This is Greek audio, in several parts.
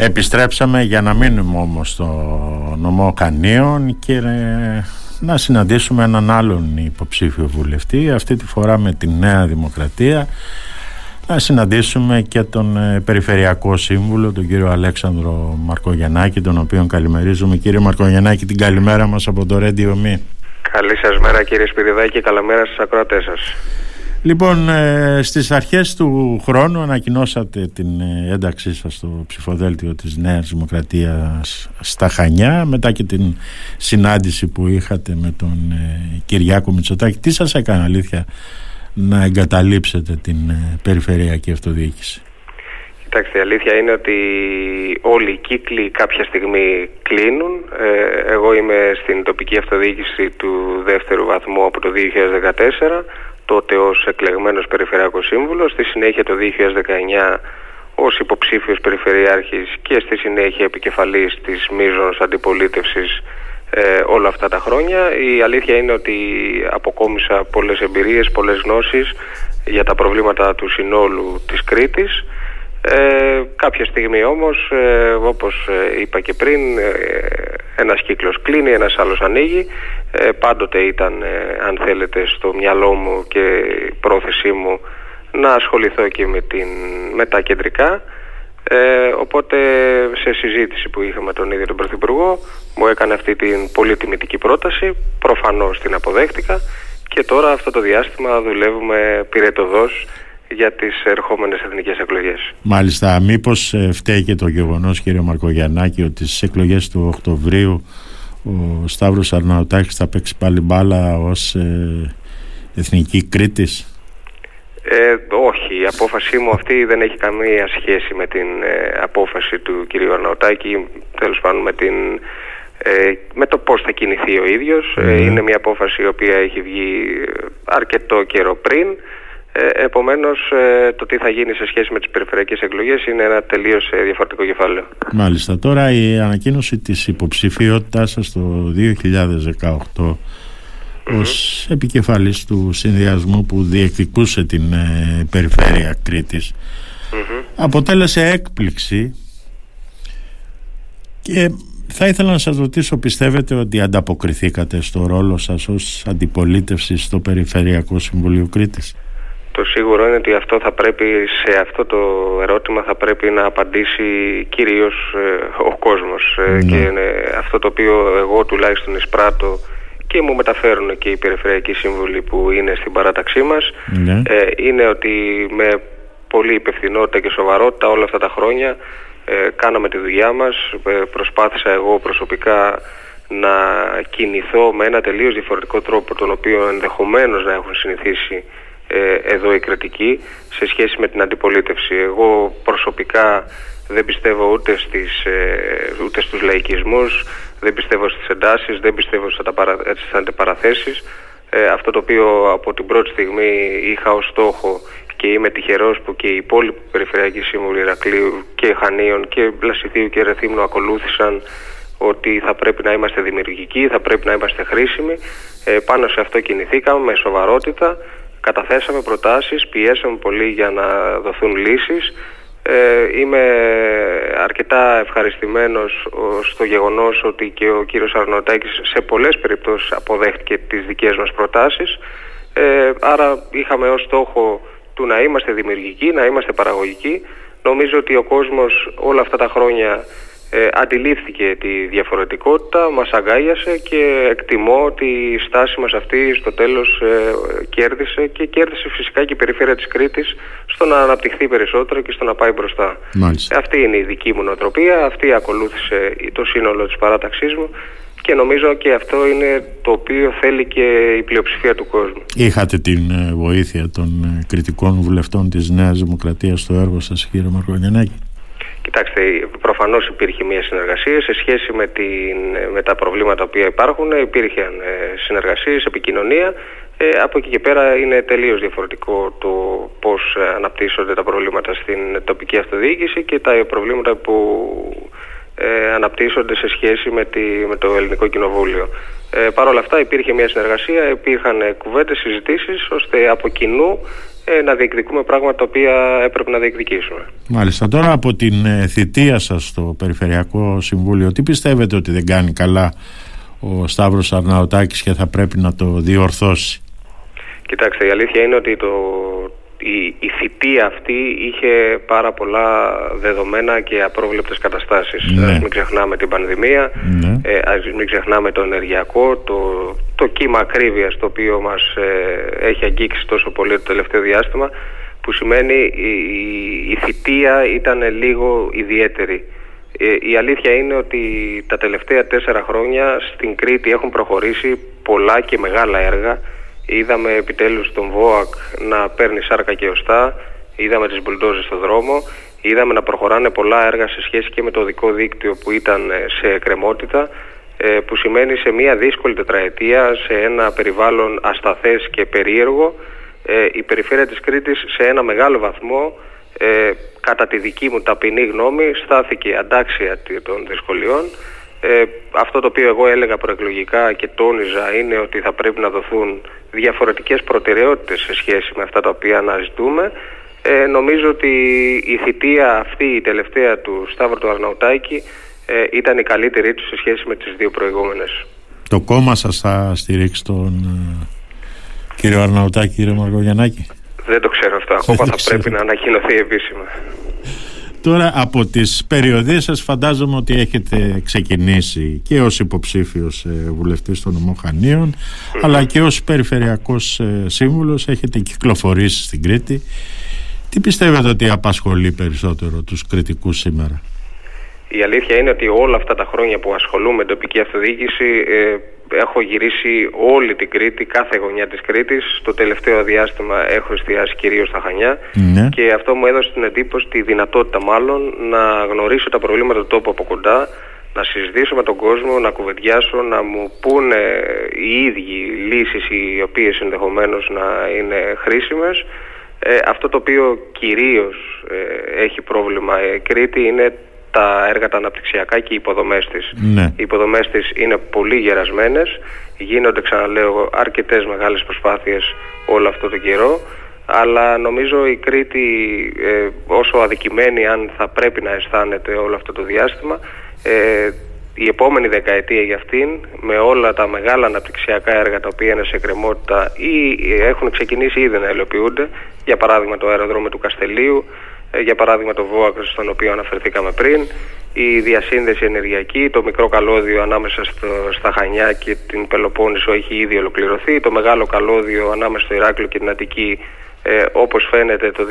Επιστρέψαμε για να μείνουμε όμως στο νομό Κανίων και ε, να συναντήσουμε έναν άλλον υποψήφιο βουλευτή αυτή τη φορά με τη Νέα Δημοκρατία. Να συναντήσουμε και τον ε, Περιφερειακό Σύμβουλο τον κύριο Αλέξανδρο Μαρκογιαννάκη τον οποίο καλημερίζουμε. Κύριε Μαρκογιαννάκη την καλημέρα μας από το Radio Me Καλή σας μέρα κύριε Σπυριδάκη. Καλημέρα στις ακροατές σας Λοιπόν, ε, στις αρχές του χρόνου ανακοινώσατε την ε, ένταξή σας στο ψηφοδέλτιο της Νέας Δημοκρατίας στα Χανιά μετά και την συνάντηση που είχατε με τον ε, Κυριάκο Μητσοτάκη. Τι σας έκανε αλήθεια να εγκαταλείψετε την περιφερειακή αυτοδιοίκηση; Κοιτάξτε, η αλήθεια είναι ότι όλοι οι κύκλοι κάποια στιγμή κλείνουν. εγώ είμαι στην τοπική αυτοδιοίκηση του δεύτερου βαθμού από το 2014 τότε ως εκλεγμένος Περιφερειακός Σύμβουλος, στη συνέχεια το 2019 ως υποψήφιος Περιφερειάρχης και στη συνέχεια επικεφαλής της μείζωνος αντιπολίτευσης ε, όλα αυτά τα χρόνια. Η αλήθεια είναι ότι αποκόμισα πολλές εμπειρίες, πολλές γνώσεις για τα προβλήματα του συνόλου της Κρήτης. Ε, κάποια στιγμή όμως, ε, όπως ε, είπα και πριν, ε, ένας κύκλος κλείνει, ένας άλλος ανοίγει. Ε, πάντοτε ήταν ε, αν θέλετε στο μυαλό μου και η πρόθεσή μου να ασχοληθώ και με, την, με τα κεντρικά. Ε, οπότε σε συζήτηση που είχαμε τον ίδιο τον Πρωθυπουργό μου έκανε αυτή την πολύ τιμητική πρόταση. Προφανώς την αποδέχτηκα. Και τώρα αυτό το διάστημα δουλεύουμε πυρετοδός για τις ερχόμενες εθνικές εκλογές. Μάλιστα, μήπως ε, φταίει και το γεγονός κύριε Μαρκογιαννάκη ότι στις εκλογές του Οκτωβρίου ο Σταύρος Αρναουτάκης θα παίξει πάλι μπάλα ως ε, εθνική Κρήτης; Ε, όχι, η απόφασή μου αυτή δεν έχει καμία σχέση με την ε, απόφαση του κυρίου Αρναουτάκη τέλος πάντων με, την, ε, με το πώς θα κινηθεί ο ίδιος ναι. είναι μια απόφαση η οποία έχει βγει αρκετό καιρό πριν ε, επομένως ε, το τι θα γίνει σε σχέση με τις περιφερειακές εκλογές είναι ένα τελείως ε, διαφορετικό κεφάλαιο. Μάλιστα. Τώρα η ανακοίνωση της υποψηφιότητάς σας το 2018 ως επικεφαλής του συνδυασμού που διεκδικούσε την περιφέρεια Κρήτης αποτέλεσε έκπληξη και θα ήθελα να σας ρωτήσω πιστεύετε ότι ανταποκριθήκατε στο ρόλο σας ως αντιπολίτευση στο Περιφερειακό Συμβουλίο Κρήτης; Το σίγουρο είναι ότι αυτό θα πρέπει, σε αυτό το ερώτημα θα πρέπει να απαντήσει κυρίως ε, ο κόσμος ε, ναι. και είναι αυτό το οποίο εγώ τουλάχιστον εισπράττω και μου μεταφέρουν και οι περιφερειακοί σύμβουλοι που είναι στην παράταξή μας ναι. ε, είναι ότι με πολύ υπευθυνότητα και σοβαρότητα όλα αυτά τα χρόνια κάναμε τη δουλειά μας προσπάθησα εγώ προσωπικά να κινηθώ με ένα τελείως διαφορετικό τρόπο τον οποίο ενδεχομένως να έχουν συνηθίσει ε, εδώ η κρατική σε σχέση με την αντιπολίτευση. Εγώ προσωπικά δεν πιστεύω ούτε, στις, ε, ούτε στους λαϊκισμούς, δεν πιστεύω στις εντάσεις, δεν πιστεύω στις αντιπαραθέσεις. Ε, αυτό το οποίο από την πρώτη στιγμή είχα ως στόχο και είμαι τυχερός που και οι υπόλοιποι Περιφερειακοί Σύμβουλοι Ηρακλείου και Χανίων και Βλασιδίου και Ρεθύμνου ακολούθησαν ότι θα πρέπει να είμαστε δημιουργικοί, θα πρέπει να είμαστε χρήσιμοι. Ε, πάνω σε αυτό κινηθήκαμε με σοβαρότητα καταθέσαμε προτάσεις, πιέσαμε πολύ για να δοθούν λύσεις. Ε, είμαι αρκετά ευχαριστημένος στο γεγονός ότι και ο κύριος Αρνοτάκης σε πολλές περιπτώσεις αποδέχτηκε τις δικές μας προτάσεις. Ε, άρα είχαμε ως στόχο του να είμαστε δημιουργικοί, να είμαστε παραγωγικοί. Νομίζω ότι ο κόσμος όλα αυτά τα χρόνια ε, αντιλήφθηκε τη διαφορετικότητα, μας αγκάγιασε και εκτιμώ ότι η στάση μας αυτή στο τέλος ε, κέρδισε και κέρδισε φυσικά και η περιφέρεια της Κρήτης στο να αναπτυχθεί περισσότερο και στο να πάει μπροστά. Μάλιστα. Αυτή είναι η δική μου νοοτροπία, αυτή ακολούθησε το σύνολο της παράταξής μου και νομίζω και αυτό είναι το οποίο θέλει και η πλειοψηφία του κόσμου. Είχατε την ε, βοήθεια των ε, κριτικών βουλευτών της Νέας Δημοκρατίας στο έργο σας κύριε Μαρκογεννάκη. Κοιτάξτε, προφανώς υπήρχε μια συνεργασία σε σχέση με, την, με τα προβλήματα που υπάρχουν. Υπήρχαν ε, συνεργασίες, επικοινωνία. Ε, από εκεί και πέρα είναι τελείως διαφορετικό το πώς αναπτύσσονται τα προβλήματα στην τοπική αυτοδιοίκηση και τα προβλήματα που ε, αναπτύσσονται σε σχέση με, τη, με το Ελληνικό Κοινοβούλιο. Ε, Παρ' όλα αυτά υπήρχε μια συνεργασία, υπήρχαν κουβέντες, συζητήσεις ώστε από κοινού ε, να διεκδικούμε πράγματα τα οποία έπρεπε να διεκδικήσουμε. Μάλιστα. Τώρα από την ε, θητεία σας στο Περιφερειακό Συμβούλιο, τι πιστεύετε ότι δεν κάνει καλά ο Σταύρος Αρναωτάκης και θα πρέπει να το διορθώσει; Κοιτάξτε, η αλήθεια είναι ότι το, η, η θητεία αυτή είχε πάρα πολλά δεδομένα και απρόβλεπτες καταστάσεις. Ναι. Ας μην ξεχνάμε την πανδημία, Ναι. ε, ας μην ξεχνάμε το ενεργειακό, το, το κύμα ακρίβειας το οποίο μας ε, έχει αγγίξει τόσο πολύ το τελευταίο διάστημα που σημαίνει η, η, η θητεία ήταν λίγο ιδιαίτερη. Ε, η αλήθεια είναι ότι τα τελευταία τέσσερα χρόνια στην Κρήτη έχουν προχωρήσει πολλά και μεγάλα έργα. Είδαμε επιτέλους τον ΒΟΑΚ να παίρνει σάρκα και οστά, είδαμε τις μπουλντόζες στο δρόμο, είδαμε να προχωράνε πολλά έργα σε σχέση και με το οδικό δίκτυο που ήταν ε, σε εκκρεμότητα, ε, που σημαίνει σε μια δύσκολη τετραετία, σε ένα περιβάλλον ασταθές και περίεργο, ε, η περιφέρεια της Κρήτης σε ένα μεγάλο βαθμό ε, κατά τη δική μου ταπεινή γνώμη στάθηκε αντάξια των δυσκολιών ε, αυτό το οποίο εγώ έλεγα προεκλογικά και τόνιζα είναι ότι θα πρέπει να δοθούν διαφορετικές προτεραιότητες σε σχέση με αυτά τα οποία αναζητούμε ε, νομίζω ότι η θητεία αυτή η τελευταία του Σταύρου του Αρναουτάκη ε, ήταν η καλύτερη του σε σχέση με τις δύο προηγούμενες Το κόμμα σας θα στηρίξει τον ε, κύριο Αρναουτάκη, κύριε Μαργογιαννάκη; Δεν το ξέρω αυτό. Ακόμα θα πρέπει να ανακοινωθεί επίσημα. Τώρα από τις περιοδίες σας φαντάζομαι ότι έχετε ξεκινήσει και ως υποψήφιος ε, βουλευτής των νομοχανιων αλλά και ως περιφερειακός ε, σύμβουλος έχετε κυκλοφορήσει στην Κρήτη. Τι πιστεύετε ότι απασχολεί περισσότερο τους κριτικούς σήμερα; Η αλήθεια είναι ότι όλα αυτά τα χρόνια που ασχολούμαι με τοπική αυτοδιοίκηση ε, έχω γυρίσει όλη την Κρήτη, κάθε γωνιά της Κρήτης. Το τελευταίο διάστημα έχω εστιάσει κυρίως στα Χανιά Ναι. και αυτό μου έδωσε την εντύπωση, τη δυνατότητα μάλλον, να γνωρίσω τα προβλήματα του τόπου από κοντά, να συζητήσω με τον κόσμο, να κουβεντιάσω, να μου πούνε οι ίδιοι λύσεις οι οποίες ενδεχομένως να είναι χρήσιμες. Ε, αυτό το οποίο κυρίως ε, έχει πρόβλημα η Κρήτη είναι τα έργα τα αναπτυξιακά και οι υποδομές της. Ναι. Οι υποδομές της είναι πολύ γερασμένες, γίνονται ξαναλέω αρκετές μεγάλες προσπάθειες όλο αυτό το καιρό, αλλά νομίζω η Κρήτη ε, όσο αδικημένη αν θα πρέπει να αισθάνεται όλο αυτό το διάστημα, ε, η επόμενη δεκαετία για αυτήν, με όλα τα μεγάλα αναπτυξιακά έργα τα οποία είναι σε κρεμότητα ή έχουν ξεκινήσει ήδη να υλοποιούνται, για παράδειγμα το αεροδρόμιο του Καστελίου, ε, για παράδειγμα το ΒΟΑΚ στον οποίο αναφερθήκαμε πριν, η διασύνδεση ενεργειακή, το μικρό καλώδιο ανάμεσα στο, στα Χανιά και την Πελοπόννησο έχει ήδη ολοκληρωθεί, το μεγάλο καλώδιο ανάμεσα στο Ηράκλειο και την Αττική ε, όπως φαίνεται το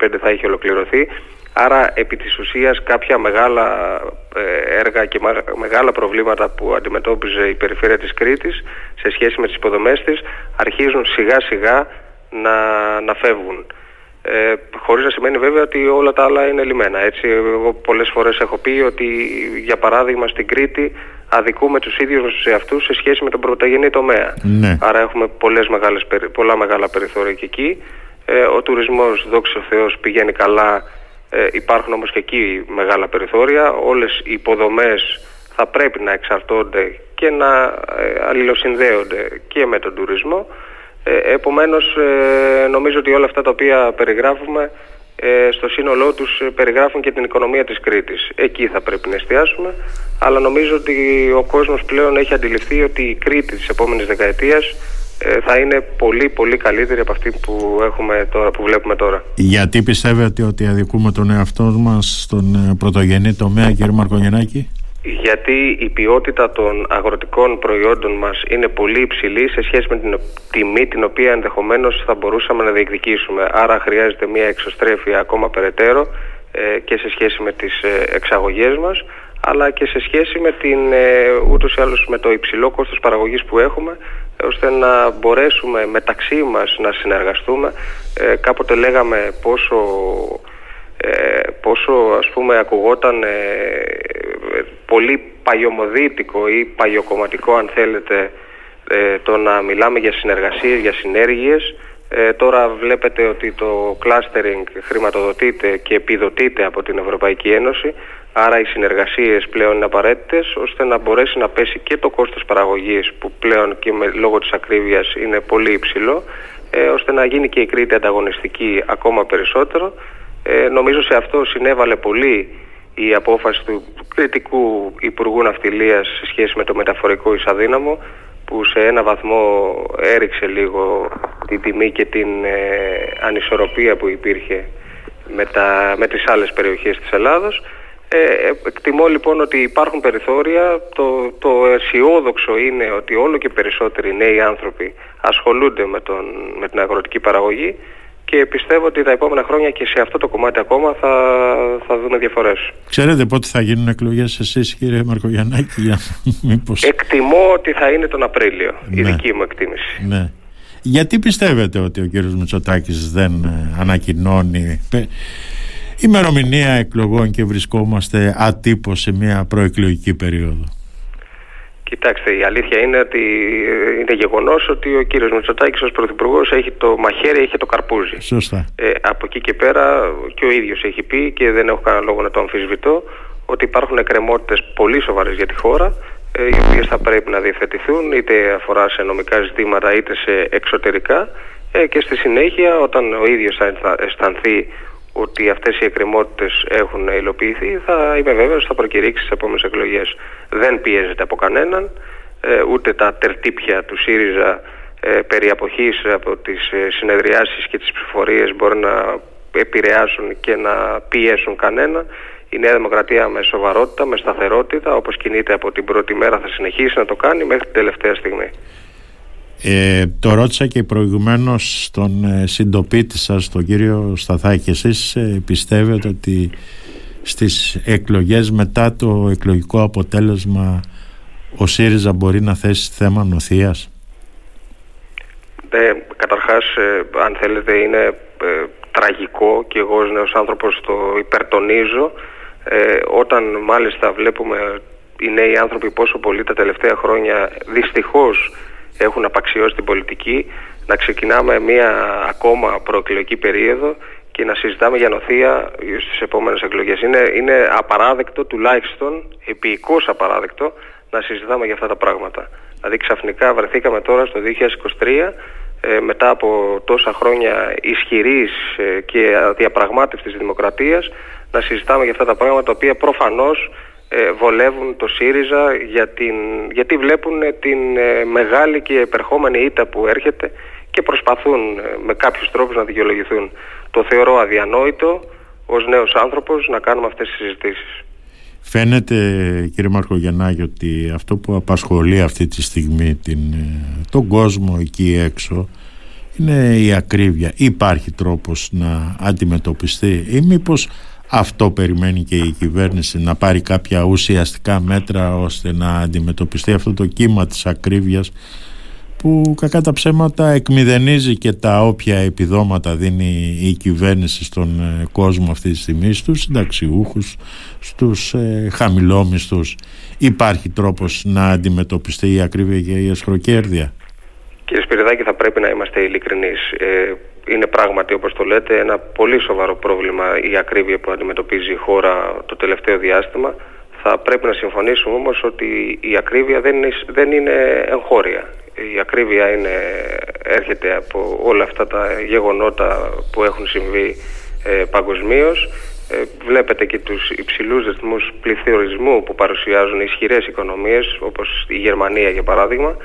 2024-2025 θα έχει ολοκληρωθεί. Άρα επί της ουσίας κάποια μεγάλα ε, έργα και μα- μεγάλα προβλήματα που αντιμετώπιζε η περιφέρεια της Κρήτης σε σχέση με τις υποδομές της αρχίζουν σιγά σιγά να, να φεύγουν. Ε, χωρίς να σημαίνει βέβαια ότι όλα τα άλλα είναι λιμένα. Έτσι, εγώ πολλές φορές έχω πει ότι για παράδειγμα στην Κρήτη αδικούμε τους ίδιους μας τους εαυτούς σε σχέση με τον πρωτογενή τομέα. Ναι. Άρα έχουμε πολλές μεγάλες, περι- πολλά μεγάλα περιθώρια και εκεί. Ε, ο τουρισμός, δόξα τω Θεώς, πηγαίνει καλά. Ε, υπάρχουν όμως και εκεί μεγάλα περιθώρια. Όλες οι υποδομές θα πρέπει να εξαρτώνται και να ε, αλληλοσυνδέονται και με τον τουρισμό. Ε, επομένως ε, νομίζω ότι όλα αυτά τα οποία περιγράφουμε ε, στο σύνολό τους ε, περιγράφουν και την οικονομία της Κρήτης. Εκεί θα πρέπει να εστιάσουμε, αλλά νομίζω ότι ο κόσμος πλέον έχει αντιληφθεί ότι η Κρήτη της επόμενης δεκαετίας ε, θα είναι πολύ πολύ καλύτερη από αυτή που, έχουμε τώρα, που βλέπουμε τώρα. Γιατί πιστεύετε ότι αδικούμε τον εαυτό μας στον ε, πρωτογενή τομέα κύριε Μαρκογεννάκη; Γιατί η ποιότητα των αγροτικών προϊόντων μας είναι πολύ υψηλή σε σχέση με την τιμή την οποία ενδεχομένως θα μπορούσαμε να διεκδικήσουμε. Άρα χρειάζεται μια εξωστρέφεια ακόμα περαιτέρω ε, και σε σχέση με τις ε, εξαγωγές μας αλλά και σε σχέση με, την, ε, ούτως ή άλλως με το υψηλό κόστος παραγωγής που έχουμε ώστε να μπορέσουμε μεταξύ μας να συνεργαστούμε. Ε, κάποτε λέγαμε πόσο ε, πόσο ας πούμε ακουγόταν ε, πολύ παγιωμοδίτικο ή παγιοκομματικό αν θέλετε ε, το να μιλάμε για συνεργασίες, για συνέργειες ε, τώρα βλέπετε ότι το clustering χρηματοδοτείται και επιδοτείται από την Ευρωπαϊκή Ένωση Άρα οι συνεργασίες πλέον είναι απαραίτητες ώστε να μπορέσει να πέσει και το κόστος παραγωγής που πλέον και με, λόγω της ακρίβειας είναι πολύ υψηλό ε, ώστε να γίνει και η Κρήτη ανταγωνιστική ακόμα περισσότερο. Ε, νομίζω σε αυτό συνέβαλε πολύ η απόφαση του κριτικού Υπουργού Ναυτιλίας σε σχέση με το μεταφορικό Ισαδύναμο που σε ένα βαθμό έριξε λίγο την τιμή και την ε, ανισορροπία που υπήρχε με, τα, με τις άλλες περιοχές της Ελλάδος. Ε, εκτιμώ λοιπόν ότι υπάρχουν περιθώρια. Το, το αισιόδοξο είναι ότι όλο και περισσότεροι νέοι άνθρωποι ασχολούνται με, τον, με την αγροτική παραγωγή και πιστεύω ότι τα επόμενα χρόνια και σε αυτό το κομμάτι ακόμα θα, θα δούμε διαφορές. Ξέρετε πότε θα γίνουν εκλογές εσείς κύριε Μαρκογιαννάκη για μήπως... Εκτιμώ ότι θα είναι τον Απρίλιο, η ναι. δική μου εκτίμηση. Ναι. Γιατί πιστεύετε ότι ο κύριος Μητσοτάκης δεν ε, ανακοινώνει ημερομηνία εκλογών και βρισκόμαστε ατύπως σε μια προεκλογική περίοδο; Κοιτάξτε, η αλήθεια είναι ότι είναι γεγονός ότι ο κύριος Μητσοτάκης ως πρωθυπουργός έχει το μαχαίρι, έχει το καρπούζι. Σωστά. Ε, από εκεί και πέρα και ο ίδιος έχει πει και δεν έχω κανένα λόγο να το αμφισβητώ ότι υπάρχουν εκκρεμότητες πολύ σοβαρές για τη χώρα ε, οι οποίες θα πρέπει να διευθετηθούν είτε αφορά σε νομικά ζητήματα είτε σε εξωτερικά ε, και στη συνέχεια όταν ο ίδιος θα αισθανθεί ότι αυτές οι εκκρεμότητες έχουν υλοποιηθεί θα είμαι βέβαιος θα προκηρύξει τις επόμενες εκλογές. Δεν πιέζεται από κανέναν, ε, ούτε τα τερτύπια του ΣΥΡΙΖΑ ε, περί αποχής από τις ε, συνεδριάσεις και τις ψηφορίες μπορεί να επηρεάσουν και να πιέσουν κανένα. Η Νέα Δημοκρατία με σοβαρότητα, με σταθερότητα, όπως κινείται από την πρώτη μέρα θα συνεχίσει να το κάνει μέχρι την τελευταία στιγμή. Ε, το ρώτησα και προηγουμένως στον ε, συντοπίτη σας, τον κύριο Σταθάκη. Εσείς ε, πιστεύετε ότι στις εκλογές μετά το εκλογικό αποτέλεσμα ο ΣΥΡΙΖΑ μπορεί να θέσει θέμα νοθείας; Ε, καταρχάς, ε, αν θέλετε, είναι ε, τραγικό και εγώ ως νέος άνθρωπος το υπερτονίζω όταν μάλιστα βλέπουμε οι νέοι άνθρωποι πόσο πολύ τα τελευταία χρόνια δυστυχώς έχουν απαξιώσει την πολιτική, να ξεκινάμε μια ακόμα προεκλογική περίοδο και να συζητάμε για νοθεία στις επόμενες εκλογές. Είναι, είναι απαράδεκτο, τουλάχιστον επίοικώς απαράδεκτο, να συζητάμε για αυτά τα πράγματα. Δηλαδή ξαφνικά βρεθήκαμε τώρα στο 2023 ε, μετά από τόσα χρόνια ισχυρής ε, και διαπραγμάτευσης δημοκρατίας να συζητάμε για αυτά τα πράγματα τα οποία προφανώς ε, βολεύουν το ΣΥΡΙΖΑ για την, γιατί βλέπουν την ε, μεγάλη και επερχόμενη ήττα που έρχεται και προσπαθούν ε, με κάποιους τρόπους να δικαιολογηθούν. Το θεωρώ αδιανόητο ως νέος άνθρωπος να κάνουμε αυτές τις συζητήσεις. Φαίνεται κύριε Μαρκογεννάκη ότι αυτό που απασχολεί αυτή τη στιγμή την, τον κόσμο εκεί έξω είναι η ακρίβεια. Υπάρχει τρόπος να αντιμετωπιστεί ή μήπως αυτό περιμένει και η κυβέρνηση να πάρει κάποια ουσιαστικά μέτρα ώστε να αντιμετωπιστεί αυτό το κύμα της ακρίβειας που κακά τα ψέματα εκμηδενίζει και τα όποια επιδόματα δίνει η κυβέρνηση στον ε, κόσμο αυτή τη στιγμή στους συνταξιούχους, στους ε, χαμηλόμισθους. Υπάρχει τρόπος να αντιμετωπιστεί η ακρίβεια και η εσχροκέρδεια. Κύριε Σπυριδάκη θα πρέπει να είμαστε ειλικρινείς. Ε, είναι πράγματι όπως το λέτε ένα πολύ σοβαρό πρόβλημα η ακρίβεια που αντιμετωπίζει η χώρα το τελευταίο διάστημα. Θα πρέπει να συμφωνήσουμε όμως ότι η ακρίβεια δεν είναι, δεν είναι εγχώρια. Η ακρίβεια είναι, έρχεται από όλα αυτά τα γεγονότα που έχουν συμβεί ε, παγκοσμίως. Ε, βλέπετε και τους υψηλούς ρυθμούς πληθωρισμού που παρουσιάζουν ισχυρές οικονομίες όπως η Γερμανία για παράδειγμα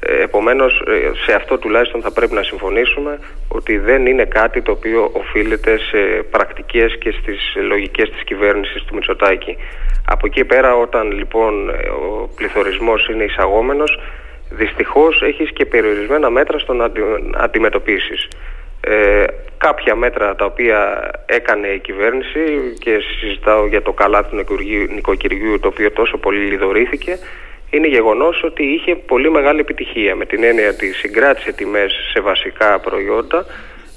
ε, επομένως ε, σε αυτό τουλάχιστον θα πρέπει να συμφωνήσουμε ότι δεν είναι κάτι το οποίο οφείλεται σε πρακτικές και στις λογικές της κυβέρνησης του Μητσοτάκη. Από εκεί πέρα όταν λοιπόν ε, ο πληθωρισμός είναι εισαγόμενος δυστυχώς έχεις και περιορισμένα μέτρα στο να αντιμετωπίσεις. Ε, κάποια μέτρα τα οποία έκανε η κυβέρνηση και συζητάω για το καλάθι του νοικοκυριού το οποίο τόσο πολύ λιδωρήθηκε είναι γεγονός ότι είχε πολύ μεγάλη επιτυχία με την έννοια ότι συγκράτησε τιμές σε βασικά προϊόντα,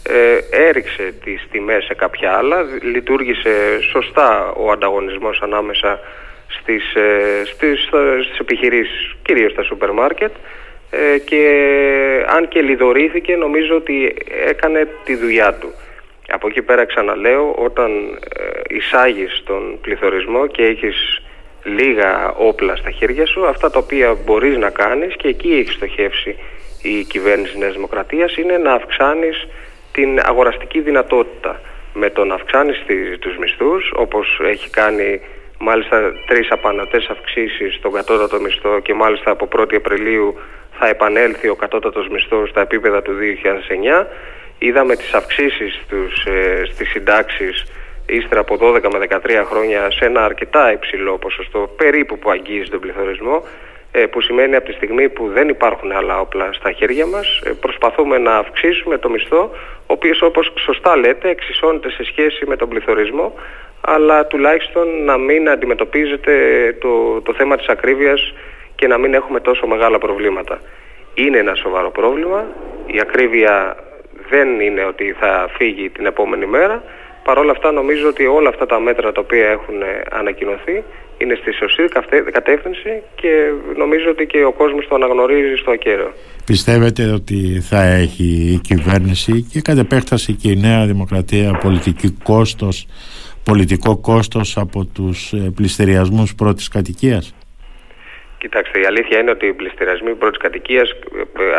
ε, έριξε τις τιμές σε κάποια άλλα, λειτουργήσε σωστά ο ανταγωνισμός ανάμεσα στις, ε, στις, στις επιχειρήσεις, κυρίως στα σούπερ μάρκετ ε, και αν και λιδωρήθηκε νομίζω ότι έκανε τη δουλειά του. Από εκεί πέρα ξαναλέω, όταν ε, εισάγεις τον πληθωρισμό και έχεις λίγα όπλα στα χέρια σου, αυτά τα οποία μπορείς να κάνεις και εκεί έχει στοχεύσει η κυβέρνηση Νέας Δημοκρατίας είναι να αυξάνεις την αγοραστική δυνατότητα. Με το να αυξάνεις τους μισθούς όπως έχει κάνει μάλιστα τρεις απανατές αυξήσεις στον κατώτατο μισθό και μάλιστα από 1η Απριλίου θα επανέλθει ο κατώτατος μισθός στα επίπεδα του 2009 είδαμε τις αυξήσεις στους, ε, στις συντάξεις ύστερα από 12 με 13 χρόνια σε ένα αρκετά υψηλό ποσοστό περίπου που αγγίζει τον πληθωρισμό ε, που σημαίνει από τη στιγμή που δεν υπάρχουν άλλα όπλα στα χέρια μας ε, προσπαθούμε να αυξήσουμε το μισθό ο οποίος όπως σωστά λέτε εξισώνεται σε σχέση με τον πληθωρισμό αλλά τουλάχιστον να μην αντιμετωπίζεται το, το θέμα της ακρίβειας και να μην έχουμε τόσο μεγάλα προβλήματα. Είναι ένα σοβαρό πρόβλημα, η ακρίβεια δεν είναι ότι θα φύγει την επόμενη μέρα, Παρ' όλα αυτά νομίζω ότι όλα αυτά τα μέτρα τα οποία έχουν ανακοινωθεί είναι στη σωστή κατεύθυνση και νομίζω ότι και ο κόσμος το αναγνωρίζει στο ακέραιο. Πιστεύετε ότι θα έχει η κυβέρνηση και κατ' επέκταση και η Νέα Δημοκρατία πολιτική κόστος, πολιτικό κόστος από τους ε, πληστηριασμούς πρώτης κατοικίας; Κοιτάξτε, η αλήθεια είναι ότι οι πληστηριασμοί πρώτης κατοικίας ε,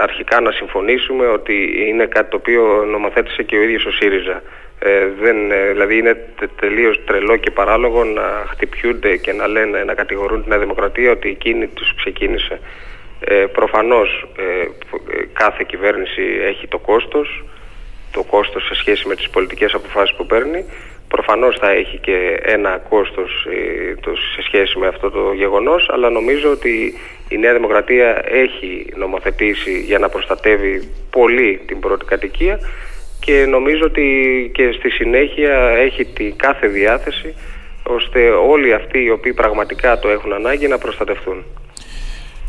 αρχικά να συμφωνήσουμε ότι είναι κάτι το οποίο νομοθέτησε και ο ίδιος ο ΣΥΡΙΖΑ. Ε, δεν, ε, δηλαδή είναι τελείως τρελό και παράλογο να χτυπιούνται και να λένε, να κατηγορούν την Δημοκρατία ότι εκείνη τους ξεκίνησε. Ε, προφανώς ε, κάθε κυβέρνηση έχει το κόστος, το κόστος σε σχέση με τις πολιτικές αποφάσεις που παίρνει. Προφανώς θα έχει και ένα κόστος σε σχέση με αυτό το γεγονός, αλλά νομίζω ότι η Νέα Δημοκρατία έχει νομοθετήσει για να προστατεύει πολύ την πρώτη κατοικία και νομίζω ότι και στη συνέχεια έχει την κάθε διάθεση ώστε όλοι αυτοί οι οποίοι πραγματικά το έχουν ανάγκη να προστατευτούν.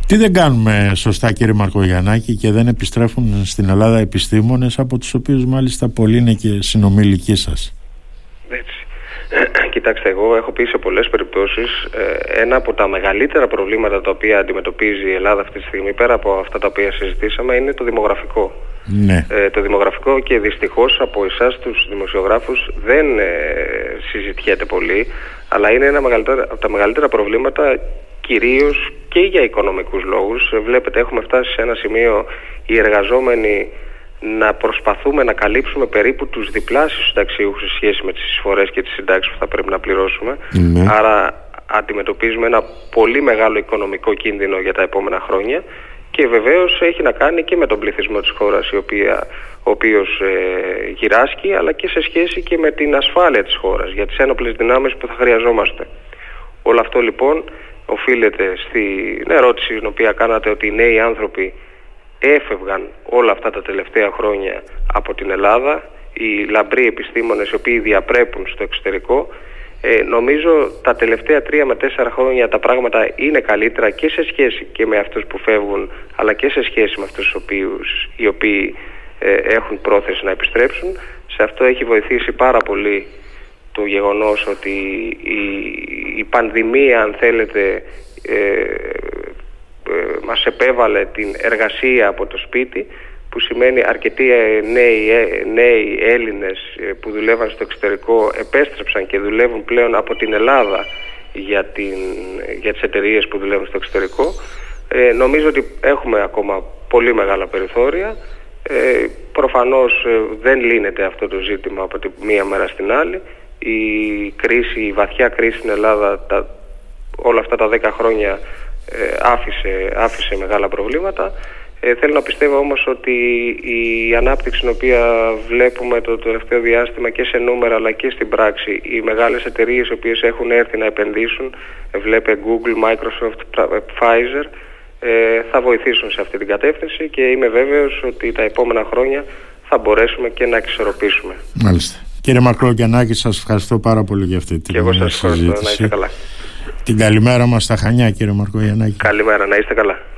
Τι δεν κάνουμε σωστά κύριε Μαρκογιαννάκη και δεν επιστρέφουν στην Ελλάδα επιστήμονες από τους οποίους μάλιστα πολλοί είναι και συνομιλικοί σας; Έτσι. Κοιτάξτε, εγώ έχω πει σε πολλές περιπτώσεις ε, ένα από τα μεγαλύτερα προβλήματα τα οποία αντιμετωπίζει η Ελλάδα αυτή τη στιγμή πέρα από αυτά τα οποία συζητήσαμε είναι το δημογραφικό. Ναι. Ε, το δημογραφικό και δυστυχώς από εσάς τους δημοσιογράφους δεν ε, συζητιέται πολύ αλλά είναι ένα από τα μεγαλύτερα προβλήματα κυρίως και για οικονομικούς λόγους. Ε, βλέπετε έχουμε φτάσει σε ένα σημείο οι εργαζόμενοι να προσπαθούμε να καλύψουμε περίπου τους διπλάσιους συνταξιούχους σε σχέση με τις εισφορές και τις συντάξεις που θα πρέπει να πληρώσουμε. Ναι. Άρα αντιμετωπίζουμε ένα πολύ μεγάλο οικονομικό κίνδυνο για τα επόμενα χρόνια και βεβαίως έχει να κάνει και με τον πληθυσμό της χώρας η οποία, ο οποίος ε, γυράσκει αλλά και σε σχέση και με την ασφάλεια της χώρας για τις ένοπλες δυνάμεις που θα χρειαζόμαστε. Όλο αυτό λοιπόν οφείλεται στην ερώτηση την οποία κάνατε ότι οι νέοι άνθρωποι έφευγαν όλα αυτά τα τελευταία χρόνια από την Ελλάδα, οι λαμπροί επιστήμονες οι οποίοι διαπρέπουν στο εξωτερικό ε, νομίζω τα τελευταία τρία με τέσσερα χρόνια τα πράγματα είναι καλύτερα και σε σχέση και με αυτούς που φεύγουν αλλά και σε σχέση με αυτούς οποίους, οι οποίοι ε, έχουν πρόθεση να επιστρέψουν. Σε αυτό έχει βοηθήσει πάρα πολύ το γεγονός ότι η, η πανδημία αν θέλετε ε, ε, μας επέβαλε την εργασία από το σπίτι που σημαίνει αρκετοί ε, νέοι, ε, νέοι Έλληνες που δουλεύαν στο εξωτερικό επέστρεψαν και δουλεύουν πλέον από την Ελλάδα για, την, για τις εταιρείες που δουλεύουν στο εξωτερικό. Ε, νομίζω ότι έχουμε ακόμα πολύ μεγάλα περιθώρια. Ε, προφανώς δεν λύνεται αυτό το ζήτημα από τη μία μέρα στην άλλη. Η κρίση, η βαθιά κρίση στην Ελλάδα τα, όλα αυτά τα 10 χρόνια ε, άφησε, άφησε μεγάλα προβλήματα. Ε, θέλω να πιστεύω όμως ότι η ανάπτυξη την οποία βλέπουμε το τελευταίο διάστημα και σε νούμερα αλλά και στην πράξη οι μεγάλες εταιρείες οι οποίες έχουν έρθει να επενδύσουν ε, βλέπε Google, Microsoft, ε, Pfizer θα βοηθήσουν σε αυτή την κατεύθυνση και είμαι βέβαιος ότι τα επόμενα χρόνια θα μπορέσουμε και να εξορροπήσουμε. Μάλιστα. Κύριε Μακρόγιαννάκη, σας ευχαριστώ πάρα πολύ για αυτή την συζήτηση. Και εγώ σας ευχαριστώ. Να είστε καλά. Την καλημέρα μας στα Χανιά κύριε Μαρκογιαννάκη. Καλημέρα, να είστε καλά.